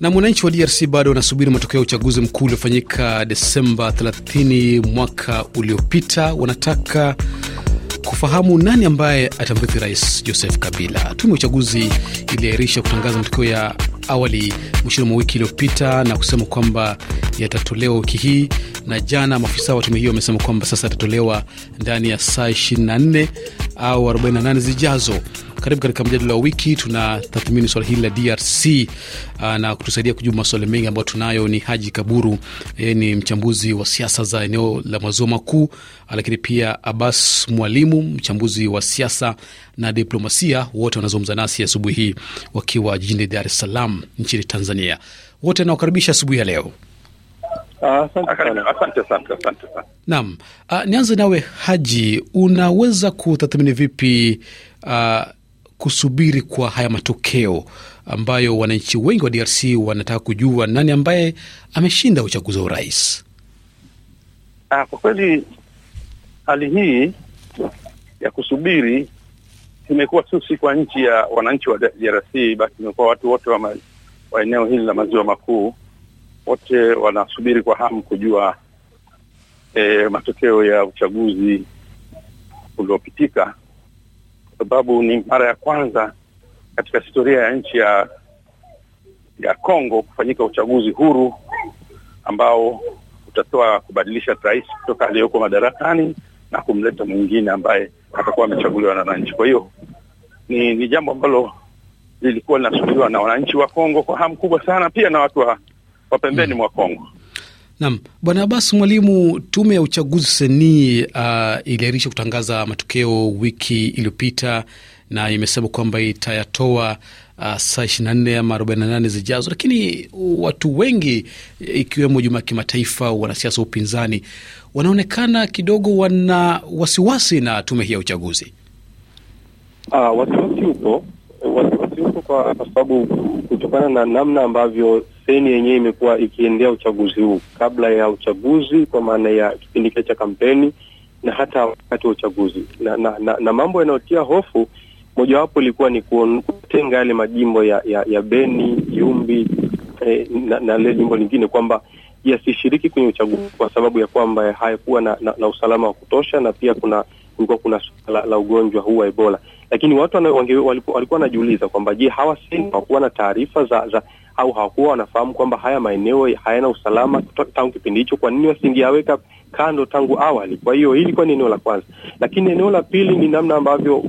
Na mwananchi wa DRC bado wanasubiri matokeo ya uchaguzi mkuu uliofanyika Desemba 30 mwaka uliopita. Wanataka kufahamu nani ambaye atamrithi Rais Joseph Kabila. Tume ya uchaguzi iliahirisha kutangaza matokeo ya awali mwishoni mwa wiki iliyopita na kusema kwamba yatatolewa wiki hii, na jana maafisa wa tume hiyo wamesema kwamba sasa yatatolewa ndani ya saa 24 au 48 zijazo. Karibu katika mjadala wa wiki, tunatathmini swala hili la DRC na kutusaidia kujibu maswali mengi ambayo tunayo ni Haji Kaburu. Yeye ni mchambuzi wa siasa za eneo la maziwa makuu, lakini pia Abbas Mwalimu, mchambuzi wa siasa na diplomasia. Wote wanazungumza nasi asubuhi hii wakiwa jijini Dar es Salaam nchini Tanzania. Wote nawakaribisha asubuhi ya leo. Asante sana. Naam, uh, nianze nawe Haji, unaweza kutathmini vipi uh, kusubiri kwa haya matokeo ambayo wananchi wengi wa DRC wanataka kujua nani ambaye ameshinda uchaguzi wa urais? Ah, kwa kweli hali hii ya kusubiri imekuwa tu si kwa nchi ya wananchi wa DRC, basi imekuwa watu wote wa, wa eneo hili la maziwa makuu wote wanasubiri kwa hamu kujua e, matokeo ya uchaguzi uliopitika, sababu ni mara ya kwanza katika historia ya nchi ya ya Kongo kufanyika uchaguzi huru ambao utatoa kubadilisha rais kutoka aliyoko madarakani na kumleta mwingine ambaye atakuwa amechaguliwa na wananchi. Kwa hiyo ni, ni jambo ambalo lilikuwa linasubiriwa na wananchi wa Kongo kwa hamu kubwa sana, pia na watu wa wa pembeni mwa Kongo. Naam, Bwana Abbas Mwalimu, tume ya uchaguzi seni uh, iliahirisha kutangaza matokeo wiki iliyopita na imesema kwamba itayatoa uh, saa ishirini na nne ama arobaini na nane zijazo, lakini watu wengi ikiwemo jumuiya ya kimataifa, wanasiasa wa upinzani wanaonekana kidogo wana wasiwasi na tume hii ya uchaguzi. Uh, wasiwasi upo, wasiwasi upo kwa sababu kutokana na namna ambavyo seni yenyewe imekuwa ikiendea uchaguzi huu kabla ya uchaguzi, kwa maana ya kipindi kile cha kampeni na hata wakati wa uchaguzi na, na, na, na mambo yanayotia hofu mojawapo ilikuwa ni kutenga yale majimbo ya, ya, ya Beni, Yumbi eh, na, na lile jimbo lingine kwamba yasishiriki kwenye uchaguzi kwa sababu ya kwamba hayakuwa na, na, na usalama wa kutosha na pia kuna kulikuwa kuna suala la, la ugonjwa huu wa Ebola. Lakini watu walikuwa wanajiuliza kwamba je, hawa hawakuwa na taarifa za, za au hawakuwa wanafahamu kwamba haya maeneo hayana usalama tangu kipindi hicho? Kwa nini wasingeyaweka kando tangu awali? Kwa hiyo hili ilikuwa ni eneo la kwanza, lakini eneo la pili ni namna ambavyo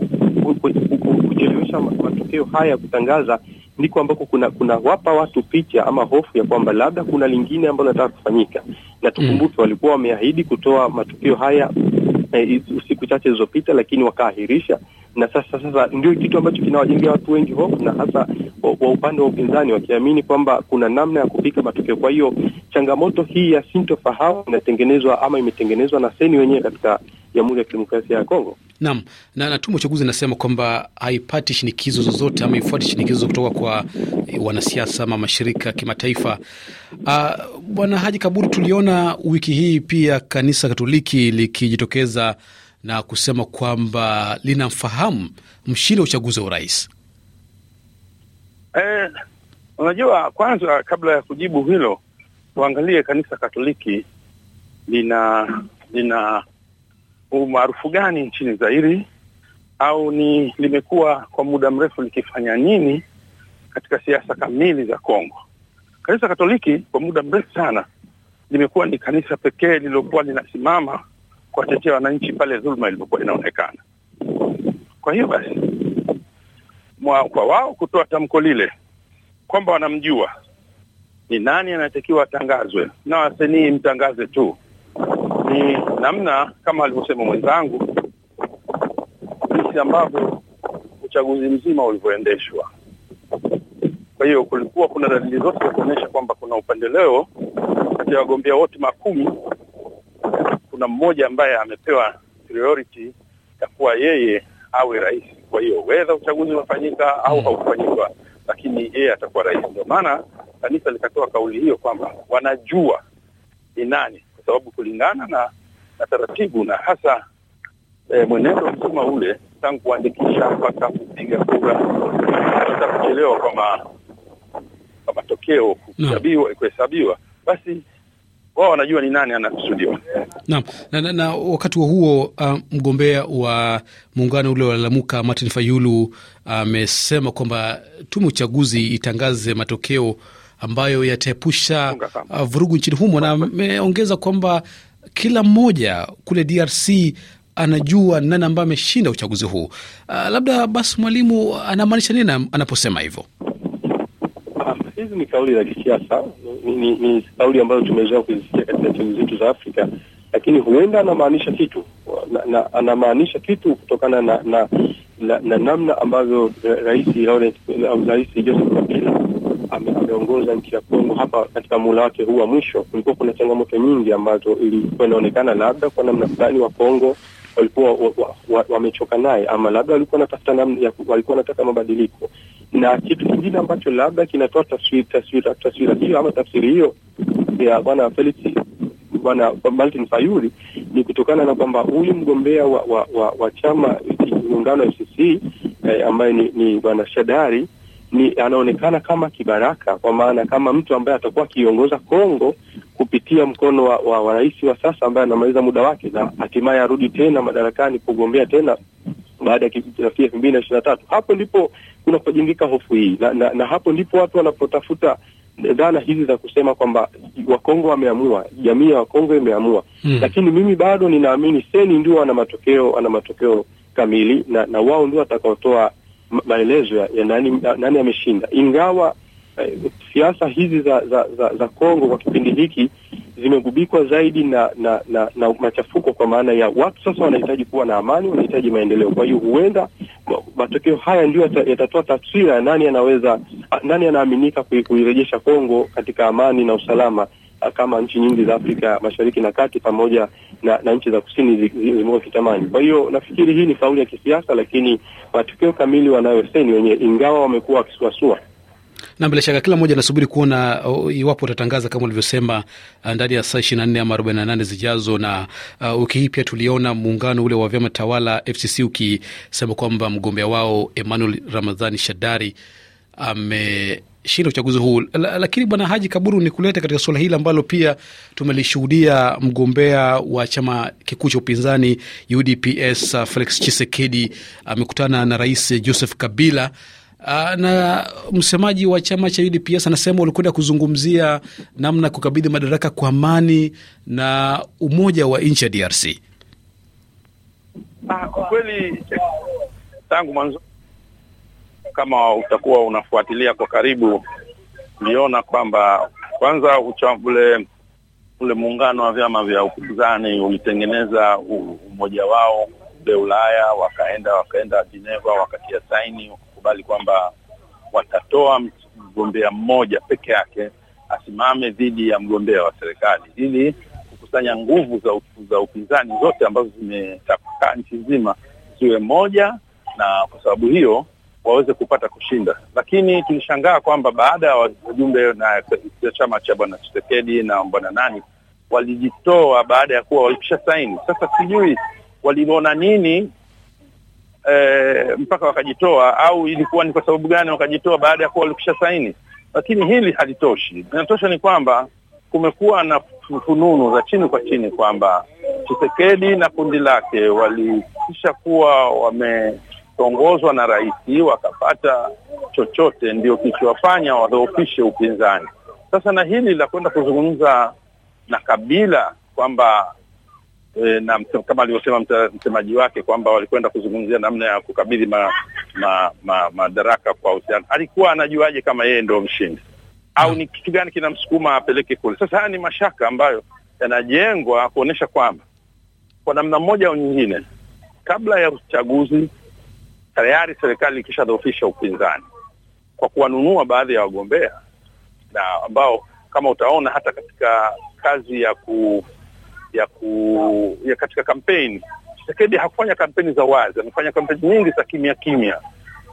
kuchelewesha matokeo haya ya kutangaza ndiko ambako kuna kunawapa watu picha ama hofu ya kwamba labda kuna lingine ambalo nataka kufanyika, na tukumbuke, mm, walikuwa wameahidi kutoa matukio haya eh, siku chache zilizopita, lakini wakaahirisha na sasa sasa ndio kitu ambacho kinawajengea watu wengi hofu, na hasa wa upande wa upinzani wakiamini kwamba kuna namna ya kupika matokeo. Kwa hiyo changamoto hii ya sintofahamu inatengenezwa ama imetengenezwa na seni wenyewe katika Jamhuri ya Kidemokrasia ya Kongo. Naam, na, na tume uchaguzi inasema kwamba haipati shinikizo zozote ama ifuati shinikizo kutoka kwa wanasiasa ama mashirika ya kimataifa. Uh, Bwana Haji Kaburu, tuliona wiki hii pia kanisa Katoliki likijitokeza na kusema kwamba linamfahamu mshindi wa uchaguzi wa urais. Eh, unajua, kwanza kabla ya kujibu hilo, tuangalie kanisa Katoliki lina lina umaarufu gani nchini Zairi, au ni limekuwa kwa muda mrefu likifanya nini katika siasa kamili za Kongo. Kanisa Katoliki kwa muda mrefu sana limekuwa ni kanisa pekee lililokuwa linasimama kuwatetea wananchi pale dhuluma ilipokuwa inaonekana. Kwa hiyo basi mwa, kwa wao kutoa tamko lile kwamba wanamjua ni nani anatakiwa atangazwe na wasanii mtangaze tu, ni namna kama alivyosema mwenzangu, jinsi ambavyo uchaguzi mzima ulivyoendeshwa. Kwa hiyo kulikuwa kuna dalili zote za kuonyesha kwamba kuna upendeleo kati ya wagombea wote makumi kuna mmoja ambaye amepewa priority ya kuwa yeye awe rais. Kwa hiyo wedha uchaguzi unafanyika au haukufanyika, lakini yeye atakuwa rais. Ndio maana kanisa likatoa kauli hiyo kwamba wanajua ni nani, kwa sababu kulingana na, na taratibu na hasa e, mwenendo mzima ule tangu kuandikisha mpaka kupiga kura hata kuchelewa kwa matokeo kuhesabiwa, basi wao wanajua ni nani anakusudiwa. Naam, na, na, na wakati wa huo uh, mgombea wa muungano ule wa Lamuka Martin Fayulu amesema uh, kwamba tume uchaguzi itangaze matokeo ambayo yataepusha uh, vurugu nchini humo, na ameongeza kwamba kila mmoja kule DRC anajua nani ambaye ameshinda uchaguzi huu. Uh, labda basi mwalimu anamaanisha nini anaposema hivyo? Hizi ni kauli za kisiasa, ni, ni, ni kauli ambazo tumezoea kuzisikia katika timu zetu za Afrika, lakini huenda anamaanisha kitu. Na, na, anamaanisha kitu kutokana na na, na, na namna ambavyo rais rais Joseph Kabila ameongoza nchi ya Kongo hapa katika muhula wake huu wa mwisho. Kulikuwa kuna changamoto nyingi ambazo ilikuwa inaonekana labda kwa namna fulani wa Kongo walikuwa wamechoka wa, wa, wa naye ama labda walikuwa wanatafuta namna, walikuwa wanataka mabadiliko na kitu kingine ambacho labda kinatoa taswira taswira taswira hiyo ama tafsiri hiyo ya bwana Felix bwana Martin Fayuli ni kutokana na kwamba huyu mgombea wa, wa, wa, wa chama muungano wa FCC eh, ambaye ni, ni bwana Shadari ni anaonekana kama kibaraka, kwa maana kama mtu ambaye atakuwa akiongoza Kongo kupitia mkono wa, wa, wa rais wa sasa ambaye anamaliza muda wake na hatimaye arudi tena madarakani kugombea tena baada ya elfu mbili na ishirini na tatu. Hapo ndipo kunapojengeka hofu hii na, na, na hapo ndipo watu wanapotafuta dhana hizi za kusema kwamba Wakongo wameamua, jamii ya Wakongo imeamua hmm. Lakini mimi bado ninaamini seni ndio wana matokeo, wana matokeo kamili na, na wao ndio watakaotoa maelezo ya, nani, nani ameshinda, ingawa siasa hizi za, za, za, za Kongo kwa kipindi hiki zimegubikwa zaidi na na, na na machafuko, kwa maana ya watu sasa wanahitaji kuwa na amani, wanahitaji maendeleo. Kwa hiyo huenda matokeo haya ndio yatatoa taswira ya nani anaweza, nani anaaminika kuirejesha Kongo katika amani na usalama kama nchi nyingi za Afrika Mashariki na Kati pamoja na, na nchi za kusini zimekuwa kitamani. Kwa hiyo nafikiri hii ni kauli ya kisiasa, lakini matokeo kamili wanayo wenyewe, ingawa wamekuwa wakisuasua na bila shaka kila mmoja anasubiri kuona uh, iwapo utatangaza kama ulivyosema uh, ndani ya saa ishirini na nne ama arobaini na nane zijazo. Na uh, wiki hii pia tuliona muungano ule wa vyama tawala FCC ukisema kwamba mgombea wao Emmanuel Ramadhani Shadari ameshinda uchaguzi huu. Lakini bwana Haji Kaburu, ni kuleta katika suala hili ambalo pia tumelishuhudia mgombea wa chama kikuu cha upinzani UDPS uh, Felix Chisekedi amekutana na Rais Joseph Kabila. Uh, na msemaji wa chama cha UDPS anasema walikwenda kuzungumzia namna kukabidhi madaraka kwa amani na umoja wa nchi ya DRC. Ah, kwa kweli tangu mwanzo, kama utakuwa unafuatilia kwa karibu, uliona kwamba kwanza ule ule muungano wa vyama vya upinzani ulitengeneza umoja wao kule Ulaya, wakaenda wakaenda Geneva, wakatia saini kubali kwamba watatoa mgombea mmoja peke yake asimame dhidi ya mgombea wa serikali ili kukusanya nguvu za, za upinzani zote ambazo zimetapakaa nchi nzima ziwe moja, na kwa sababu hiyo waweze kupata kushinda. Lakini tulishangaa kwamba baada ya wajumbe na chama cha bwana Chisekedi na bwana nani walijitoa baada ya kuwa walikisha saini. Sasa sijui waliona nini E, mpaka wakajitoa au ilikuwa ni kwa sababu gani wakajitoa baada ya kuwa walikisha saini? Lakini hili halitoshi. Inatosha ni kwamba kumekuwa na fununu za chini kwa chini kwamba Tshisekedi na kundi lake walikisha kuwa wameongozwa na rais wakapata chochote, ndio kilichowafanya wadhoofishe upinzani. Sasa na hili la kwenda kuzungumza na Kabila kwamba E, na kama alivyosema msemaji wake kwamba walikwenda kuzungumzia namna ya kukabidhi madaraka ma, ma, ma kwa husiana Alikuwa anajuaje kama yeye ndo mshindi au ni kitu gani kinamsukuma apeleke kule? Sasa haya ni mashaka ambayo yanajengwa kuonyesha kwamba kwa namna moja au nyingine, kabla ya uchaguzi tayari serikali ikishadhoofisha upinzani kwa kuwanunua baadhi ya wagombea na ambao kama utaona hata katika kazi ya ku ya ku ya katika kampeni Chisekedi hakufanya kampeni za wazi, amefanya kampeni nyingi za kimya kimya.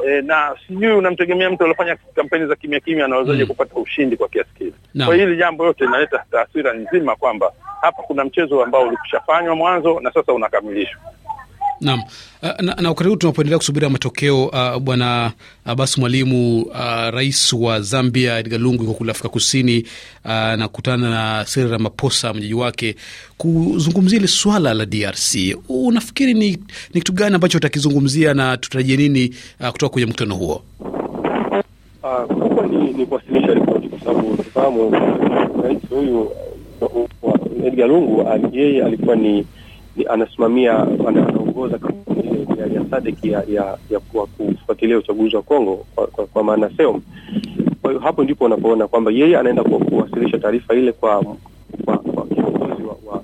E, na sijui unamtegemea mtu aliofanya kampeni za kimya kimya anawezaje mm. kupata ushindi kwa kiasi kile no. Kwa hili jambo yote inaleta taswira nzima kwamba hapa kuna mchezo ambao ulikushafanywa mwanzo na sasa unakamilishwa. Naam, na, na wakati huu tunapoendelea kusubiria matokeo uh, bwana Abbas Mwalimu, uh, rais wa Zambia Edgar Lungu yuko kule Afrika Kusini uh, na kutana na Cyril Ramaphosa mwenyeji wake kuzungumzia ile swala la DRC. Unafikiri ni, ni kitu gani ambacho utakizungumzia na tutarajie nini uh, kutoka kwenye mkutano huo? kubwa uh, ni, ni kuwasilisha ripoti kwa sababu tufahamu rais huyu Edgar Lungu yeye alikuwa ni anasimamia anaongoza kampuni ya, ya SADC ya, ya, ya kwa kufuatilia uchaguzi wa Kongo kwa, kwa, kwa maana SEOM. Kwa hiyo hapo ndipo unapoona kwamba yeye anaenda kwa kuwasilisha taarifa ile kwa kwa, kwa kiongozi wa, wa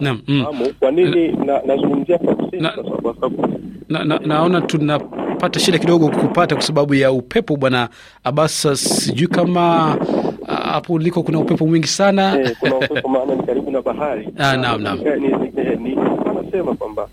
Naam, mm. Kwa nini na nazungumzia Afrika Kusini Na- kwa sababu na, na, naona tunapata shida kidogo kupata kwa sababu ya upepo bwana Abasa. Sijui kama hapo uliko kuna upepo mwingi sana Eh, kuna upepo maana ni karibu na bahari. Ah, naam, naam. Ni- ni- Anasema kwamba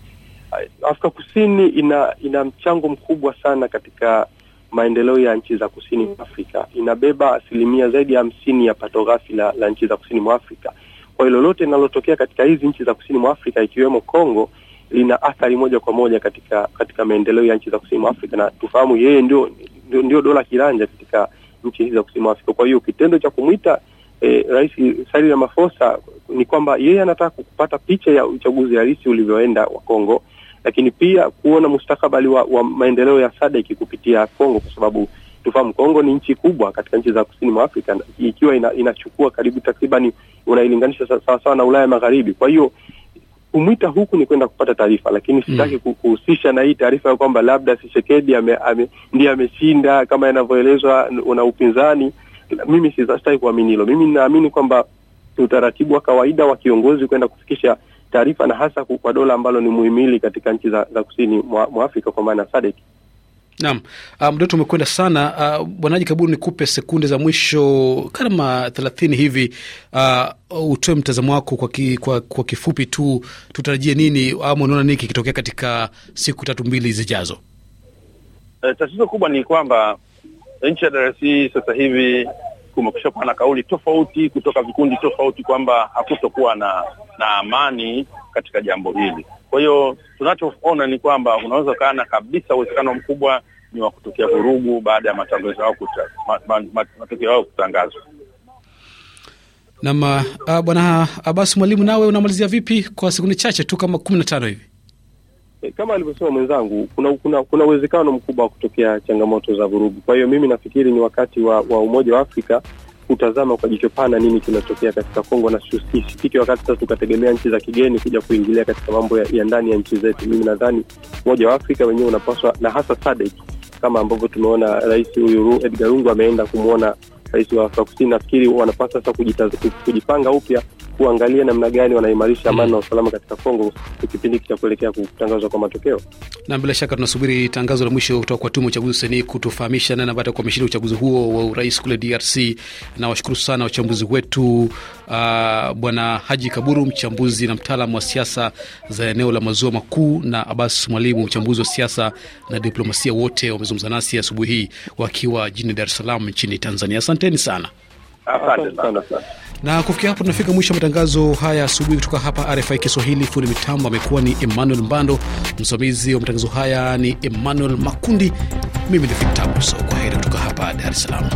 ah, Afrika Kusini ina ina mchango mkubwa sana katika maendeleo ya nchi za kusini mwa Afrika. Inabeba asilimia zaidi ya hamsini ya pato ghafi la, la nchi za kusini mwa Afrika. Kwa hiyo lolote linalotokea katika hizi nchi za kusini mwa Afrika ikiwemo Kongo lina athari moja kwa moja katika katika maendeleo ya nchi za kusini mwa Afrika, na tufahamu yeye ndio, ndio, ndio dola kiranja katika nchi hizi za kusini Afrika. Kwa hiyo kitendo cha kumwita eh, Rais Cyril Ramaphosa ni kwamba yeye anataka kupata picha ya uchaguzi halisi ulivyoenda wa Kongo, lakini pia kuona mustakabali wa, wa maendeleo ya SADC kupitia Kongo, kwa sababu tufahamu Kongo ni nchi kubwa katika nchi za kusini mwa Afrika, ikiwa ina, inachukua karibu takribani unailinganisha sawasawa na Ulaya Magharibi. Kwa hiyo kumwita huku ni kwenda kupata taarifa, lakini sitaki mm. kuhusisha na hii taarifa ya kwamba labda Tshisekedi ame, ame, ndiye ameshinda kama inavyoelezwa n- na upinzani. Mimi sitaki kuamini hilo. Mimi ninaamini kwamba ni utaratibu wa kawaida wa kiongozi kwenda kufikisha taarifa, na hasa kwa dola ambalo ni muhimili katika nchi za, za kusini mwa, mwa Afrika kwa maana ya SADC. Naam, uh, muda wetu umekwenda sana. Uh, Bwanaji Kaburu, nikupe sekunde za mwisho kama thelathini hivi, uh, utoe mtazamo wako kwa, ki, kwa, kwa kifupi tu. Tutarajie nini ama unaona nini kikitokea katika siku tatu mbili zijazo? E, tatizo kubwa ni kwamba nchi ya DRC sasa hivi kumekusha kuwa na kauli tofauti kutoka vikundi tofauti kwamba hakutokuwa na na amani katika jambo hili. Kwa hiyo tunachoona ni kwamba unaweza kana kabisa uwezekano mkubwa ni wa kutokea vurugu baada ya matangazo yao matokeo yao kutangazwa. Nam uh, bwana Abbas Mwalimu, nawe unamalizia vipi kwa sekunde chache tu kama kumi na tano hivi? E, kama alivyosema mwenzangu, kuna kuna kuna uwezekano mkubwa wa kutokea changamoto za vurugu. Kwa hiyo mimi nafikiri ni wakati wa, wa Umoja wa Afrika kutazama kwa jicho pana nini kinatokea katika Kongo, na sifike wakati sasa tukategemea nchi za kigeni kuja kuingilia katika mambo ya, ya ndani ya nchi zetu. Mimi nadhani Umoja wa Afrika wenyewe unapaswa, na hasa SADC kama ambavyo tumeona rais huyu Edgar Lungu ameenda kumwona rais wa Afrika Kusini. Nafikiri wanapaswa sasa kujipanga upya kuangalia namna gani wanaimarisha amani na usalama katika Kongo kipindi cha kuelekea kutangazwa kwa matokeo. na bila shaka tunasubiri tangazo la mwisho kutoka kwa tume uchaguzi seni kutufahamisha nani ambaye ameshinda uchaguzi huo wa urais kule DRC. Na washukuru sana wachambuzi wetu, uh, bwana Haji Kaburu, mchambuzi na mtaalamu wa siasa za eneo la maziwa makuu, na Abbas Mwalimu, mchambuzi wa siasa na diplomasia. Wote wamezungumza nasi asubuhi hii wakiwa jijini Dar es Salaam nchini Tanzania. Asanteni sana. Asante sana. Na kufikia hapo tunafika mwisho matangazo haya asubuhi kutoka hapa RFI Kiswahili. Fundi mitambo amekuwa ni Emmanuel Mbando, msimamizi wa matangazo haya ni Emmanuel Makundi, mimi ni Victor Abuso. Kwa heri kutoka hapa Dar es Salaam.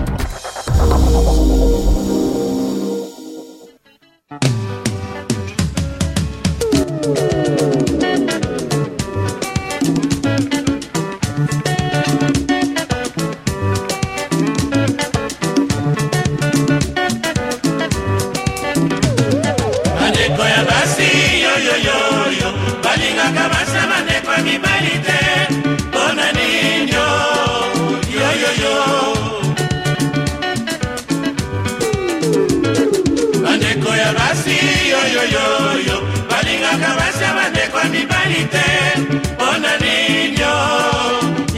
Mibali te mpona ninyo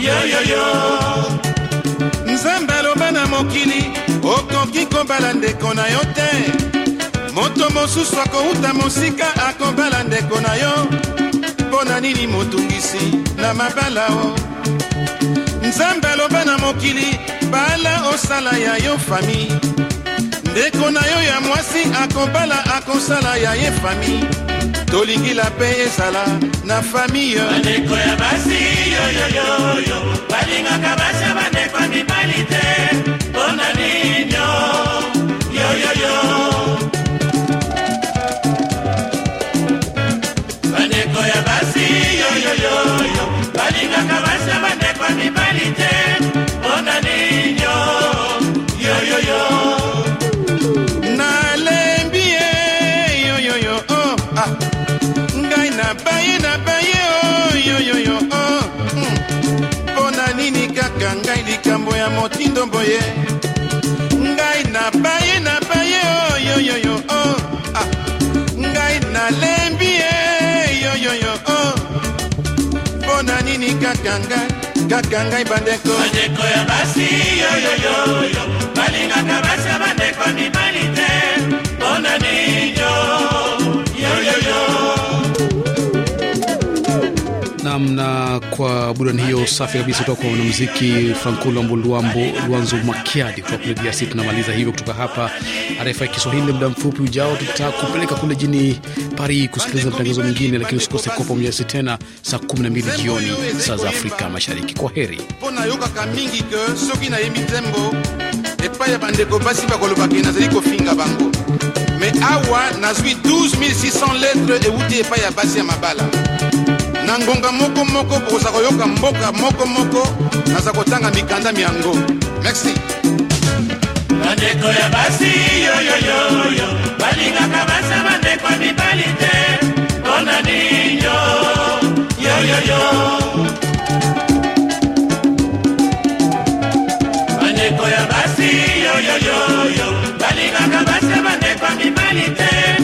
yoyoyo nzambe aloba na mokili okoki kobala ndeko na yo te. Moto mosusu akouta mosika akobala ndeko na yo. Mpo na nini motungisi na mabala o? Nzambe aloba na mokili bala osala ya yo fami ndeko na yo ya mwasi akobala akosala ya ye fami tolingila mpe ezala na famille. Bandeko ya basi yoyoyoyo balingaka basi ya bandeko ya mibali te. Mpona ninyo yoyoyo bandeko ya basi yoyoyoyo balingaka basi ya bandeko ya mibali te. Mpona ninyo nabaye nabaye oh, yoyoyo oh, mm. mpo na nini kaka ngai likambo ya motindo boye ngai nabaye nabaye oh, yoyoyo oh, ah. ngai nalembi ye yoyoyo oh. mpo na nini kaka ngai kaka ngai bandeko? Bandeko ya basi yoyoyoyo balingaka basi ya bandeko mibali te mpona ninyo nam na kwa burudani hiyo safi kabisa kutoka kwa mwanamuziki franco luambo luanzo makiadi kutoka kule drc tunamaliza hivyo kutoka hapa rfi kiswahili. Muda mfupi ujao tutakupeleka kule jini paris kusikiliza matangazo mengine lakini usikose kuwa pamoja nasi tena saa 12 jioni saa za afrika mashariki. Kwa heri. Me awa nazwi 12600 lettre euti epai ya basi ya mabala na ngonga mokomoko bokoza koyoka mboka mokomoko naza kotanga mikanda miango. Merci. Bandeko ya basi yoyoyoyo balingaka basa bandeko mibali te. Mpona ninyo yoyoyo bandeko ya basi yoyoyoyo balingaka basa bandeko mibali te.